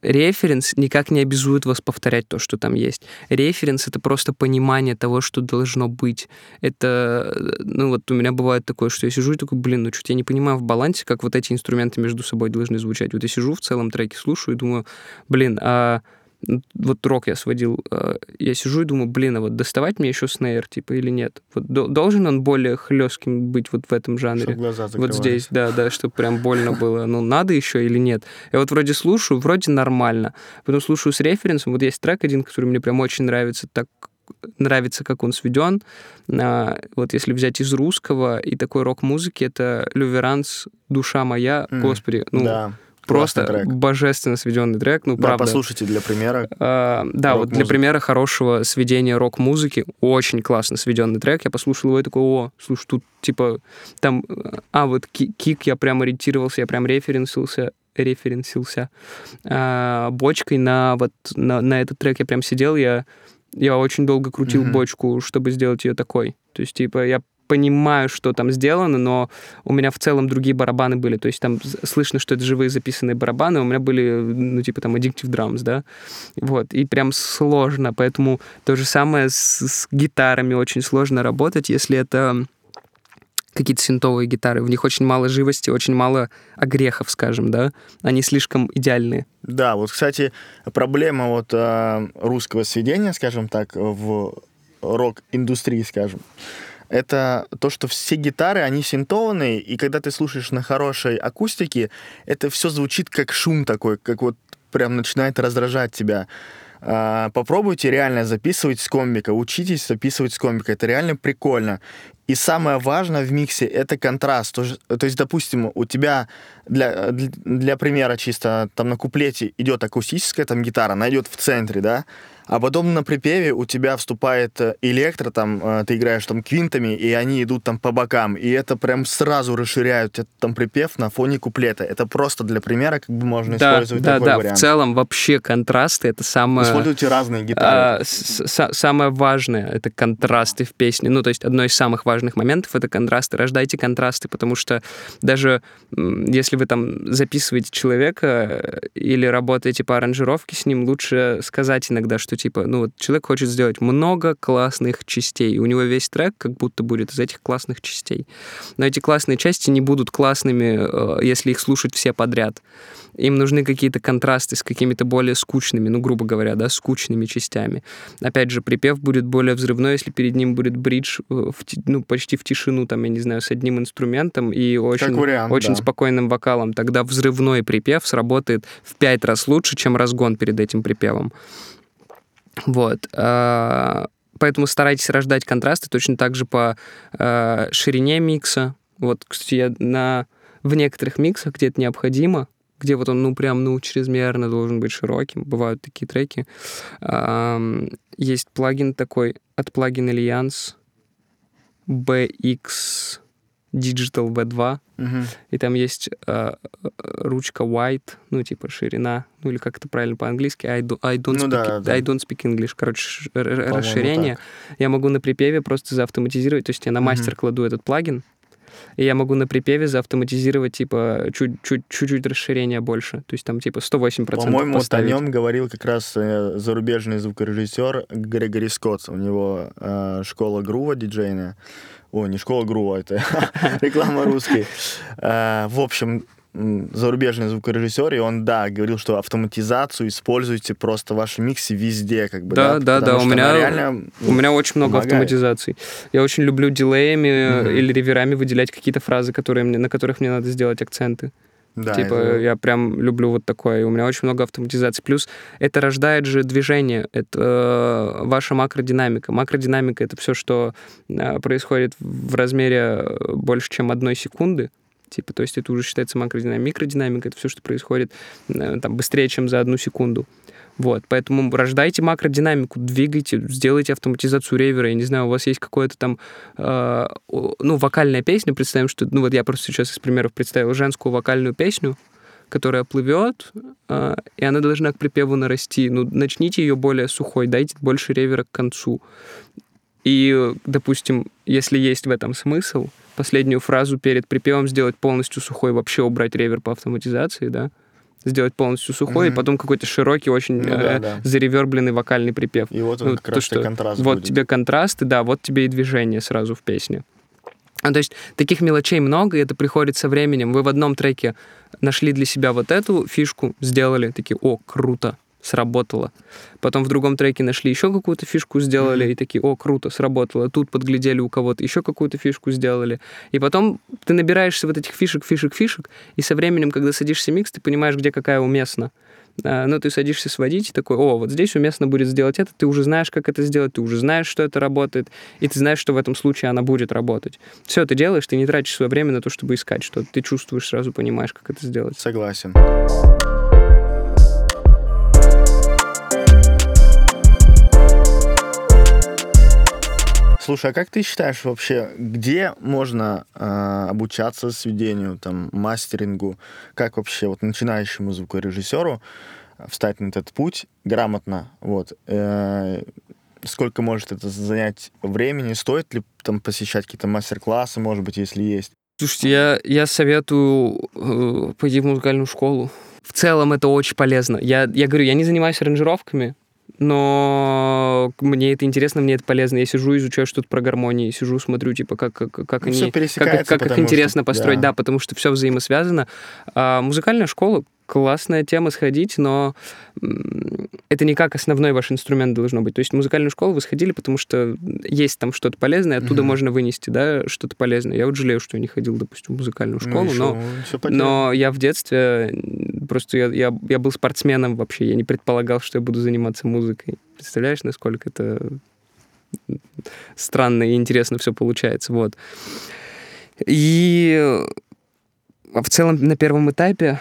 референс никак не обязует вас повторять то, что там есть. Референс — это просто понимание того, что должно быть. Это, э, ну вот у меня бывает такое, что я сижу и такой, блин, ну что-то я не понимаю в балансе, как вот эти инструменты между собой должны звучать. Вот я сижу в целом треке, слушаю и думаю, блин, а вот рок я сводил, а, я сижу и думаю, блин, а вот доставать мне еще снейр, типа, или нет? Вот до- должен он более хлестким быть вот в этом жанре? Чтоб глаза Вот здесь, да, да, чтобы прям больно было. Ну, надо еще или нет? Я вот вроде слушаю, вроде нормально. Потом слушаю с референсом. Вот есть трек один, который мне прям очень нравится, так нравится, как он сведен. А, вот если взять из русского и такой рок-музыки, это Люверанс «Душа моя». М, Господи, ну, да, просто трек. божественно сведенный трек. Ну, Да, правда. послушайте для примера. А, да, вот для примера хорошего сведения рок-музыки очень классно сведенный трек. Я послушал его и такой, о, слушай, тут типа там, э, а вот ки- кик я прям ориентировался, я прям референсился, референсился а, бочкой на вот на, на этот трек я прям сидел, я я очень долго крутил Мгм. бочку, чтобы сделать ее такой. То есть типа я понимаю, что там сделано, но у меня в целом другие барабаны были. То есть там слышно, что это живые записанные барабаны, у меня были, ну, типа там Addictive Drums, да, вот, и прям сложно, поэтому то же самое с, с гитарами. Очень сложно работать, если это какие-то синтовые гитары, в них очень мало живости, очень мало огрехов, скажем, да, они слишком идеальные. Да, вот, кстати, проблема вот э, русского сведения, скажем так, в рок-индустрии, скажем, это то, что все гитары, они синтованные, и когда ты слушаешь на хорошей акустике, это все звучит как шум такой, как вот прям начинает раздражать тебя. А, попробуйте реально записывать с комбика, учитесь записывать с комбика, это реально прикольно. И самое важное в миксе это контраст. То, то есть, допустим, у тебя для, для примера чисто там на куплете идет акустическая там гитара, она идет в центре, да, А потом на припеве у тебя вступает э, электро, там э, ты играешь там квинтами, и они идут там по бокам, и это прям сразу расширяют этот там припев на фоне куплета. Это просто для примера, как бы можно Да, использовать да, такой да. вариант. В целом вообще контрасты это самое... Используйте разные гитары. А, самое важное — это контрасты в песне. Ну, то есть одно из самых важных моментов — это контрасты. Рождайте контрасты, потому что даже если вы там записываете человека э, или работаете по аранжировке с ним, лучше сказать иногда, что типа, ну, вот человек хочет сделать много классных частей, и у него весь трек как будто будет из этих классных частей. Но эти классные части не будут классными, э, если их слушать все подряд. Им нужны какие-то контрасты с какими-то более скучными, ну, грубо говоря, да, скучными частями. Опять же, припев будет более взрывной, если перед ним будет бридж, э, в ну, почти в тишину, там, я не знаю, с одним инструментом и очень, вариант, очень да. спокойным вокалом. Тогда взрывной припев сработает в пять раз лучше, чем разгон перед этим припевом. Вот. а, Поэтому старайтесь рождать контрасты точно так же по э, ширине микса. Вот, кстати, я на, в некоторых миксах, где это необходимо, где вот он, ну, прям, ну, чрезмерно должен быть широким, бывают такие треки, есть плагин такой от плагин Alliance BX Digital V2, Мгм. и там есть э, ручка white, ну, типа ширина, ну, или как это правильно по-английски, I, do, I, don't, Ну speak, да, да. I don't speak English, короче, По-моему, расширение. Я могу на припеве просто заавтоматизировать, то есть я на мастер кладу этот плагин, и я могу на припеве заавтоматизировать, типа, чуть-чуть, расширение больше, то есть там, типа, 8% По-моему, вот о нем говорил как раз э, зарубежный звукорежиссер Грегори Скотт. У него э, школа грува диджейная. Ой, не школа грува, это реклама русской. Э, В общем, зарубежный звукорежиссер, и он, да, говорил, что автоматизацию используйте просто в вашем миксе везде, как бы, Да, да, потому да, у меня- реально, У меня очень много помогает. автоматизаций. Я очень люблю дилеями Мгм. или реверами выделять какие-то фразы, которые мне, на которых мне надо сделать акценты. да, типа, это- я прям люблю вот такое. И у меня очень много автоматизации. Плюс это рождает же движение. Это э, ваша макродинамика. Макродинамика — это все, что э, происходит в размере э, больше, чем одной секунды. Типа, то есть это уже считается макродинамикой. Микродинамика — это все, что происходит э, там, быстрее, чем за одну секунду. Вот, поэтому рождайте макродинамику, двигайте, сделайте автоматизацию ревера. Я не знаю, у вас есть какое-то там, э, ну, вокальная песня, представим, что, ну, вот я просто сейчас из примеров представил женскую вокальную песню, которая плывет, э, и она должна к припеву нарасти. Ну, начните ее более сухой, дайте больше ревера к концу. И, допустим, если есть в этом смысл, последнюю фразу перед припевом сделать полностью сухой, вообще убрать ревер по автоматизации, да, сделать полностью сухой, и Мгм. потом какой-то широкий, очень Ну да, э, да. заревербленный вокальный припев. И вот он ну, как то, раз что контраст Вот будет. тебе контрасты, да, вот тебе и движение сразу в песне. Ну, то есть таких мелочей много, и это приходит со временем. Вы в одном треке нашли для себя вот эту фишку, сделали, такие, о, круто, сработало. Потом в другом треке нашли еще какую-то фишку, сделали, и такие, о, круто, сработало. Тут подглядели у кого-то, еще какую-то фишку сделали. И потом ты набираешься вот этих фишек, фишек, фишек, и со временем, когда садишься микс, ты понимаешь, где какая уместна. А, Ну, ты садишься сводить и такой, о, вот здесь уместно будет сделать это, ты уже знаешь, как это сделать, ты уже знаешь, что это работает, и ты знаешь, что в этом случае она будет работать. Все, ты делаешь, ты не тратишь свое время на то, чтобы искать что-то, ты чувствуешь, сразу понимаешь, как это сделать. Согласен. Слушай, а как ты считаешь вообще, где можно э, обучаться сведению, там, мастерингу? Как вообще вот начинающему звукорежиссеру встать на этот путь грамотно? Вот. Э, сколько может это занять времени? Стоит ли там посещать какие-то мастер-классы, может быть, если есть? Слушайте, я, я советую э, пойти в музыкальную школу. В целом это очень полезно. Я, я говорю, я не занимаюсь аранжировками, но мне это интересно, мне это полезно. Я сижу, изучаю что-то про гармонии, сижу, смотрю, типа, как, как, как Ну, всё они... Как, как их интересно что- построить, да. да. потому что все взаимосвязано. А музыкальная школа классная тема сходить, но это не как основной ваш инструмент должно быть. То есть в музыкальную школу вы сходили, потому что есть там что-то полезное, оттуда Мгм. можно вынести, да, что-то полезное. Я вот жалею, что я не ходил, допустим, в музыкальную школу, ну, но, Все но я в детстве просто я, я, я был спортсменом вообще, я не предполагал, что я буду заниматься музыкой. Представляешь, насколько это странно и интересно все получается, вот. И в целом на первом этапе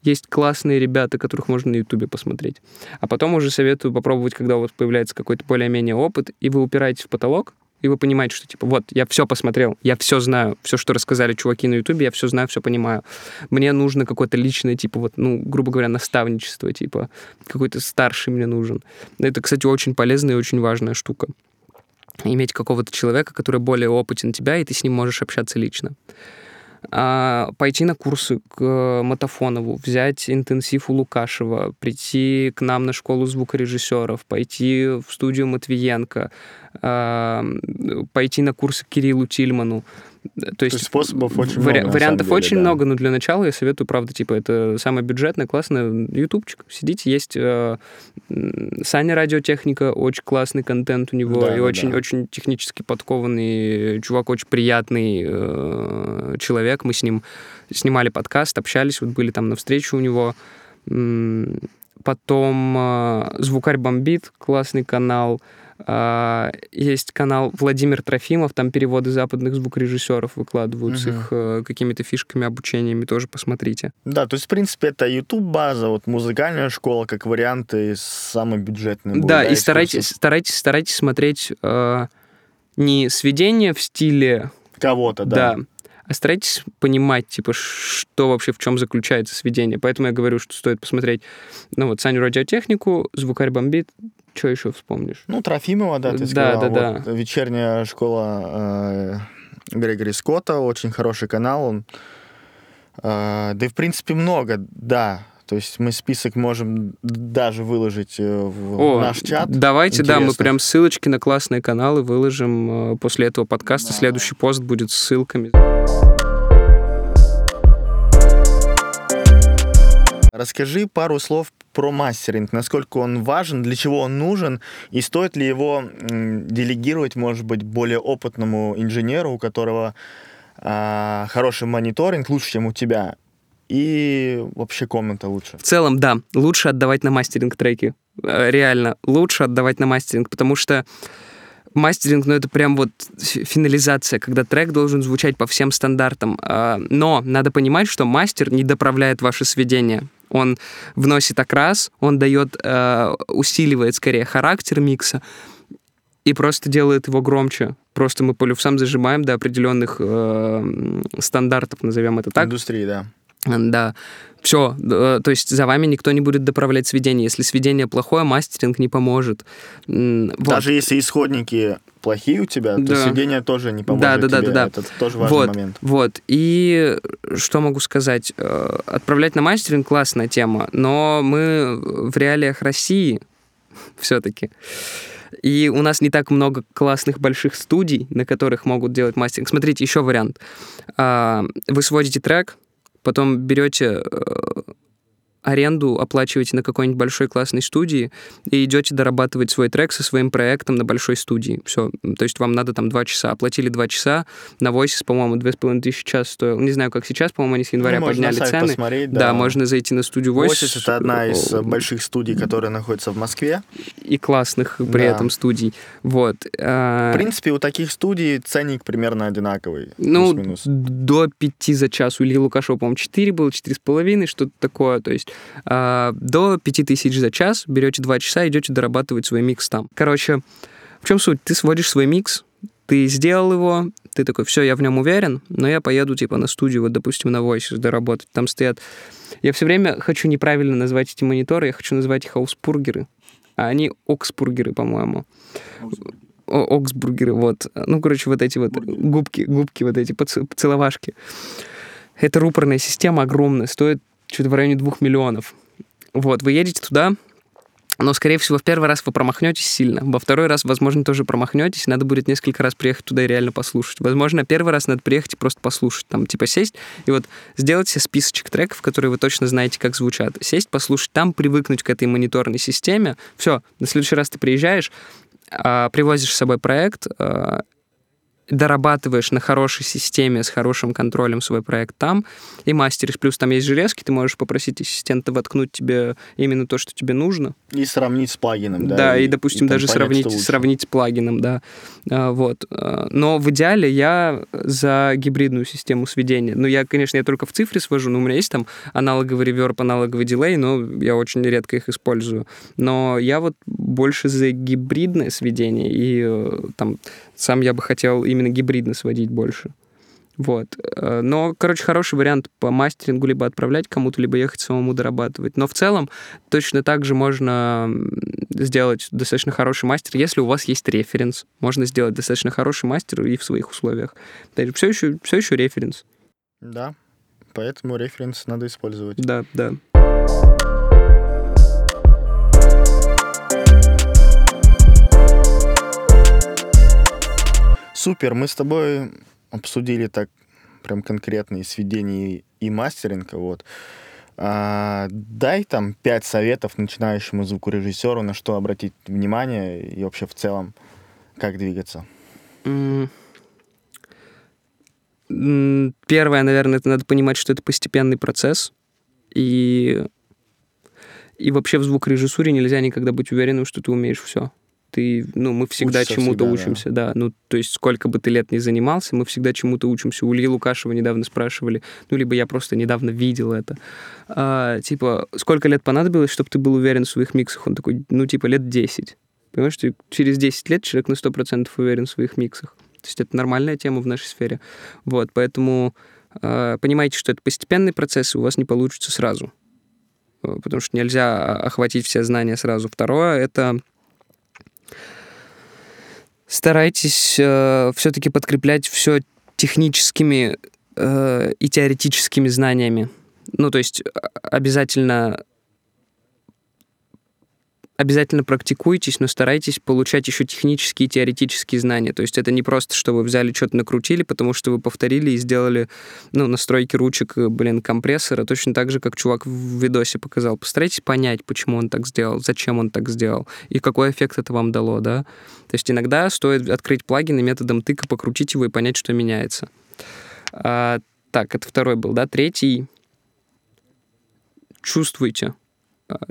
есть классные ребята, которых можно на Ютубе посмотреть. А потом уже советую попробовать, когда у вас появляется какой-то более-менее опыт, и вы упираетесь в потолок, и вы понимаете, что типа вот я все посмотрел, я все знаю, все, что рассказали чуваки на Ютубе, я все знаю, все понимаю. Мне нужно какое-то личное, типа вот, ну, грубо говоря, наставничество, типа какой-то старший мне нужен. Это, кстати, очень полезная и очень важная штука. Иметь какого-то человека, который более опытен тебя, и ты с ним можешь общаться лично пойти на курсы к Матафонову, взять интенсив у Лукашева, прийти к нам на школу звукорежиссеров, пойти в студию Матвиенко, а, пойти на курсы к Кириллу Тильману. То есть, То есть способов очень вари- много. Вариантов деле, очень да. много, но для начала я советую, правда, типа, это самое бюджетное, классное, ютубчик. Сидите, есть э, Саня Радиотехника, очень классный контент у него, Да, и да, очень, да. очень технически подкованный чувак, очень приятный э, человек. Мы с ним снимали подкаст, общались, вот были там на встрече у него. Потом э, Звукарь бомбит, классный канал. А, Есть канал Владимир Трофимов, там переводы западных звукорежиссеров выкладывают с Мгм. их э, какими-то фишками, обучениями, тоже посмотрите. Да, то есть, в принципе, это YouTube-база, вот музыкальная школа, как вариант, и самый бюджетный. будет, да, и старайтесь, старайтесь, старайтесь смотреть э, не сведения в стиле Кого-то, да. Да. А старайтесь понимать, типа, что вообще, в чем заключается сведение. Поэтому я говорю, что стоит посмотреть, ну вот, Саню Радиотехнику, Звукарь бомбит, что еще вспомнишь? Ну, Трофимова, да, ты Да, сказал. да, вот, Вечерняя школа э, Грегори Скотта, очень хороший канал. Он, э, да и, в принципе, много, да. То есть мы список можем даже выложить э, в О, наш чат. Давайте, да, мы прям ссылочки на классные каналы выложим э, после этого подкаста. Да. Следующий пост будет с ссылками. Расскажи пару слов про мастеринг, насколько он важен, для чего он нужен, и стоит ли его делегировать, может быть, более опытному инженеру, у которого а, хороший мониторинг, лучше, чем у тебя, и вообще комната лучше. В целом, да, лучше отдавать на мастеринг треки. Э, Реально, лучше отдавать на мастеринг, потому что мастеринг, ну, это прям вот фи- финализация, когда трек должен звучать по всем стандартам. А, Но надо понимать, что мастер не доправляет ваше сведение. Он вносит окрас, он дает, э, усиливает скорее характер микса и просто делает его громче. Просто мы по люфсам зажимаем до определенных э, стандартов, назовем это так. Индустрии, да. Да, все, то есть за вами никто не будет доправлять сведение. Если сведение плохое, мастеринг не поможет. Вот. Даже если исходники плохие у тебя, то Да. сведение тоже не поможет Да, да, да, тебе. да, да. Это тоже важный вот, момент. Вот. И что могу сказать? Э, Отправлять на мастеринг классная тема, но мы в реалиях России все-таки. И у нас не так много классных больших студий, на которых могут делать мастеринг. Смотрите, еще вариант. А, Вы сводите трек, потом берете э, аренду, оплачиваете на какой-нибудь большой классной студии и идете дорабатывать свой трек со своим проектом на большой студии. Все. То есть вам надо там два часа. Оплатили два часа. На Voices, по-моему, две с половиной тысячи час стоил. Не знаю, как сейчас, по-моему, они с января Ну, подняли цены. посмотреть, да. да. можно зайти на студию Voices. Voices — это одна из О, больших студий, которая находится в Москве. И классных при Да. этом студий. Вот. А, В принципе, у таких студий ценник примерно одинаковый. Ну, до пяти за час. У Ильи Лукашева, по-моему, 4 было, четыре с половиной, что-то такое. То есть а, до пяти тысяч за час берете два часа, идете дорабатывать свой микс там. Короче, в чем суть? Ты сводишь свой микс, ты сделал его, ты такой, все, я в нем уверен, но я поеду, типа, на студию, вот, допустим, на Voices доработать. Там стоят... Я все время хочу неправильно назвать эти мониторы, я хочу назвать их ауспургеры, а они оксбургеры, по-моему. Оксбургеры, вот. Ну, короче, вот эти вот губки, губки вот эти, поц- поцеловашки. Это рупорная система огромная, стоит что-то в районе двух миллионов. Вот, вы едете туда, но, скорее всего, в первый раз вы промахнетесь сильно. Во второй раз, возможно, тоже промахнетесь. Надо будет несколько раз приехать туда и реально послушать. Возможно, первый раз надо приехать и просто послушать. Там, типа, сесть и вот сделать себе списочек треков, которые вы точно знаете, как звучат. Сесть, послушать там, привыкнуть к этой мониторной системе. Все, на следующий раз ты приезжаешь, а, привозишь с собой проект, а, дорабатываешь на хорошей системе с хорошим контролем свой проект там и мастеришь. Плюс там есть железки, ты можешь попросить ассистента воткнуть тебе именно то, что тебе нужно. И сравнить с плагином, да? Да, и, и допустим, и даже понять, сравнить, сравнить с плагином, да. А, вот. А, но в идеале я за гибридную систему сведения. Ну, я, конечно, я только в цифре свожу, но у меня есть там аналоговый реверб, аналоговый дилей, но я очень редко их использую. Но я вот больше за гибридное сведение, и э, там сам я бы хотел именно гибридно сводить больше. Вот. Э, но, короче, хороший вариант по мастерингу либо отправлять кому-то, либо ехать самому дорабатывать. Но в целом точно так же можно сделать достаточно хороший мастер, если у вас есть референс. Можно сделать достаточно хороший мастер и в своих условиях. Все еще, все еще референс. Да, поэтому референс надо использовать. Да, да. Супер, мы с тобой обсудили так прям конкретные сведения и мастеринг, вот. А, дай там пять советов начинающему звукорежиссеру, на что обратить внимание и вообще в целом, как двигаться. Первое, наверное, это надо понимать, что это постепенный процесс. И, и вообще в звукорежиссуре нельзя никогда быть уверенным, что ты умеешь все ты, ну, мы всегда Учишься чему-то всегда, учимся, да. да. Ну, то есть сколько бы ты лет ни занимался, мы всегда чему-то учимся. У Ильи Лукашева недавно спрашивали, ну, либо я просто недавно видел это. А, типа, сколько лет понадобилось, чтобы ты был уверен в своих миксах? Он такой, ну, типа, лет 10. Понимаешь, ты через 10 лет человек на 100% уверен в своих миксах. То есть это нормальная тема в нашей сфере. Вот, поэтому э, понимайте, что это постепенный процесс, и у вас не получится сразу. Потому что нельзя охватить все знания сразу. Второе — это старайтесь э, все-таки подкреплять все техническими э, и теоретическими знаниями. Ну, то есть а, обязательно обязательно практикуйтесь, но старайтесь получать еще технические и теоретические знания. То есть это не просто, что вы взяли, что-то накрутили, потому что вы повторили и сделали ну, настройки ручек, блин, компрессора, точно так же, как чувак в видосе показал. Постарайтесь понять, почему он так сделал, зачем он так сделал, и какой эффект это вам дало, да. То есть иногда стоит открыть плагин и методом тыка покрутить его и понять, что меняется. А, так, это второй был, да. Третий. Чувствуйте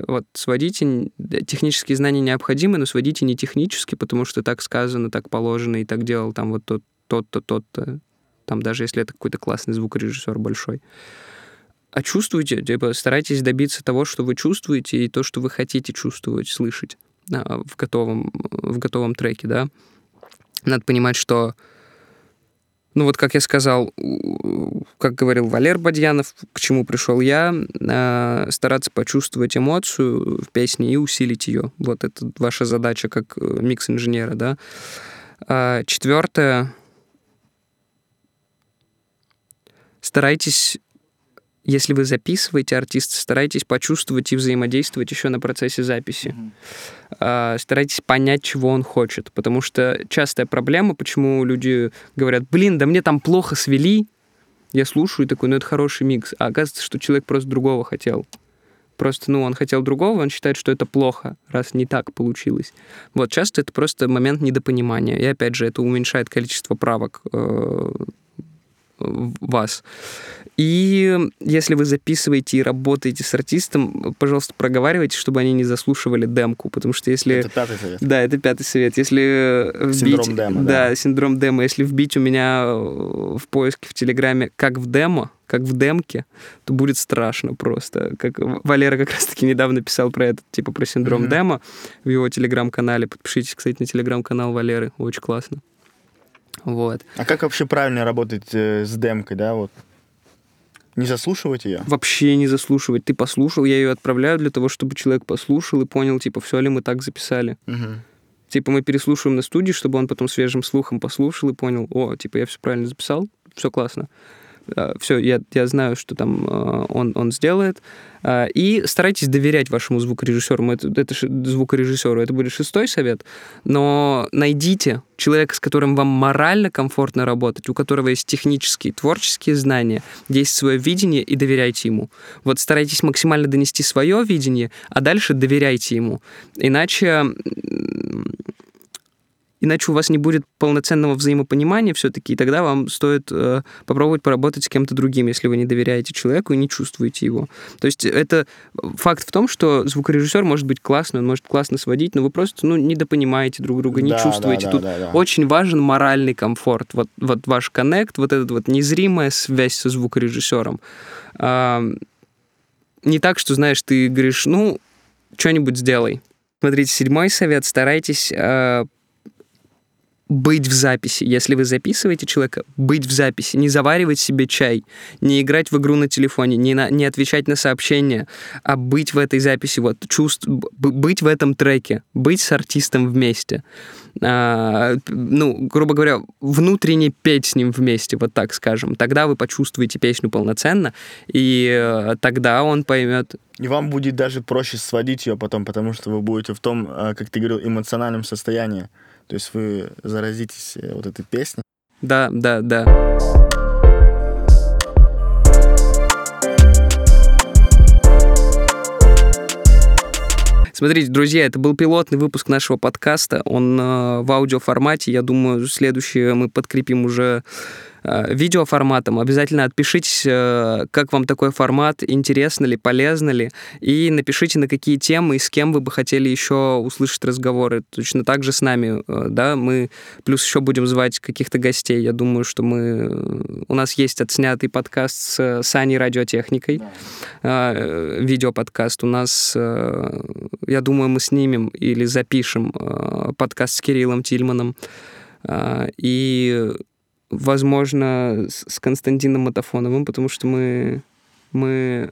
вот сводите, технические знания необходимы, но сводите не технически, потому что так сказано, так положено, и так делал там вот тот, тот-то, тот-то, там даже если это какой-то классный звукорежиссер большой. А чувствуйте, типа, старайтесь добиться того, что вы чувствуете, и то, что вы хотите чувствовать, слышать а, в готовом, в готовом треке, да. Надо понимать, что ну вот, как я сказал, как говорил Валер Бадьянов, к чему пришел я, э, стараться почувствовать эмоцию в песне и усилить ее. Вот это ваша задача как э, микс-инженера, да. А четвертое. Старайтесь если вы записываете артиста, старайтесь почувствовать и взаимодействовать еще на процессе записи. Mm-hmm. Старайтесь понять, чего он хочет. Потому что частая проблема, почему люди говорят, блин, да мне там плохо свели. Я слушаю и такой, ну это хороший микс. А оказывается, что человек просто другого хотел. Просто, ну, он хотел другого, он считает, что это плохо, раз не так получилось. Вот, часто это просто момент недопонимания. И опять же, это уменьшает количество правок э, вас. И если вы записываете и работаете с артистом, пожалуйста, проговаривайте, чтобы они не заслушивали демку, потому что если... Это пятый совет. Да, это пятый совет. Если вбить... Синдром демо, да. Да, синдром демо. Если вбить у меня в поиске в Телеграме «как в демо», как в демке, то будет страшно просто. Как Валера как раз-таки недавно писал про это, типа про синдром mm-hmm. демо в его телеграм-канале. Подпишитесь, кстати, на телеграм-канал Валеры, очень классно. Вот. А как вообще правильно работать э, с демкой, да, вот? Не заслушивать ее? Вообще не заслушивать. Ты послушал, я ее отправляю для того, чтобы человек послушал и понял, типа, все ли мы так записали. Угу. Типа мы переслушиваем на студии, чтобы он потом свежим слухом послушал и понял, о, типа я все правильно записал, все классно. А, все, я, я знаю, что там а, он, он сделает. А, и старайтесь доверять вашему звукорежиссеру. Это, это звукорежиссеру, это будет шестой совет. Но найдите человека, с которым вам морально комфортно работать, у которого есть технические, творческие знания, есть свое видение, и доверяйте ему. Вот старайтесь максимально донести свое видение, а дальше доверяйте ему. Иначе иначе у вас не будет полноценного взаимопонимания все-таки, и тогда вам стоит э, попробовать поработать с кем-то другим, если вы не доверяете человеку и не чувствуете его. То есть это факт в том, что звукорежиссер может быть классный, он может классно сводить, но вы просто ну, недопонимаете друг друга, не Да, чувствуете. да, Тут да, да. очень важен моральный комфорт. Вот, вот ваш коннект, вот эта вот незримая связь со звукорежиссером. А, не так, что, знаешь, ты говоришь, ну, что-нибудь сделай. Смотрите, седьмой совет. Старайтесь а, быть в записи. Если вы записываете человека, быть в записи. Не заваривать себе чай, не играть в игру на телефоне, не, на- не отвечать на сообщения, а быть в этой записи, вот, чувств, быть в этом треке, быть с артистом вместе. А, ну, грубо говоря, внутренне петь с ним вместе, вот так скажем. Тогда вы почувствуете песню полноценно, и э, тогда он поймет, И вам будет даже проще сводить ее потом, потому что вы будете в том, э, как ты говорил, эмоциональном состоянии. То есть вы заразитесь э, вот этой песней. да, да, да. Смотрите, друзья, это был пилотный выпуск нашего подкаста. Он э, в аудиоформате. Я думаю, следующее мы подкрепим уже видеоформатом. Обязательно отпишитесь, э, как вам такой формат, интересно ли, полезно ли, и напишите, на какие темы и с кем вы бы хотели еще услышать разговоры. Точно так же с нами, э, да, мы плюс еще будем звать каких-то гостей. Я думаю, что мы... э, У нас есть отснятый подкаст с Саней Радиотехникой, э, видеоподкаст. У нас, э, я думаю, мы снимем или запишем э, подкаст с Кириллом Тильманом. Э, И, возможно, с Константином Матафоновым, потому что мы, мы,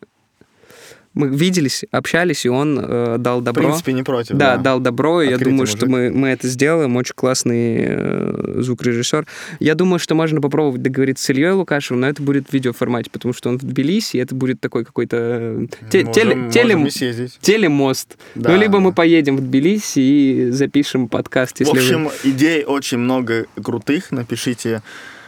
мы виделись, общались, и он э, дал В добро. принципе, не против. Да, дал добро, и я думаю, что мужик. мы, мы это сделаем. Очень классный э, звукорежиссер. Я думаю, что можно попробовать договориться с Ильей Лукашевым, но это будет в видеоформате, потому что он в Тбилиси, и это будет такой какой-то э, те- Можем- теле- можем телем- телемост. Да, ну, либо мы да. поедем в Тбилиси и запишем подкаст, если В вы- общем, идей очень много крутых. Напишите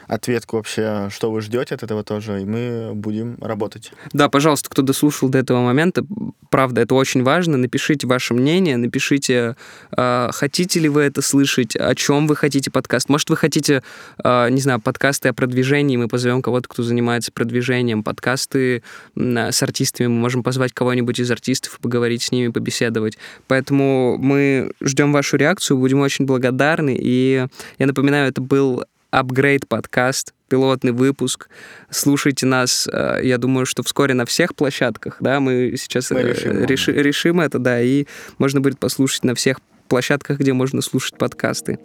ответку вообще, что вы ждете от этого тоже, и мы будем работать. Да, пожалуйста, кто дослушал до этого момента, правда, это очень важно. Напишите ваше мнение, напишите, э, хотите ли вы это слышать, о чем вы хотите подкаст. Может, вы хотите, э, не знаю, подкасты о продвижении, мы позовем кого-то, кто занимается продвижением, подкасты м, с артистами, мы можем позвать кого-нибудь из артистов поговорить с ними, побеседовать. Поэтому мы ждем вашу реакцию, будем очень благодарны. И я напоминаю, это был Upgrade подкаст, пилотный выпуск. Слушайте нас, э, я думаю, что вскоре на всех площадках, да, мы сейчас Мы э, решим. реши- решим это, да, и можно будет послушать на всех площадках, где можно слушать подкасты.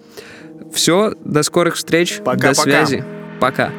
Все, до скорых встреч, Пока-пока. до связи. Пока.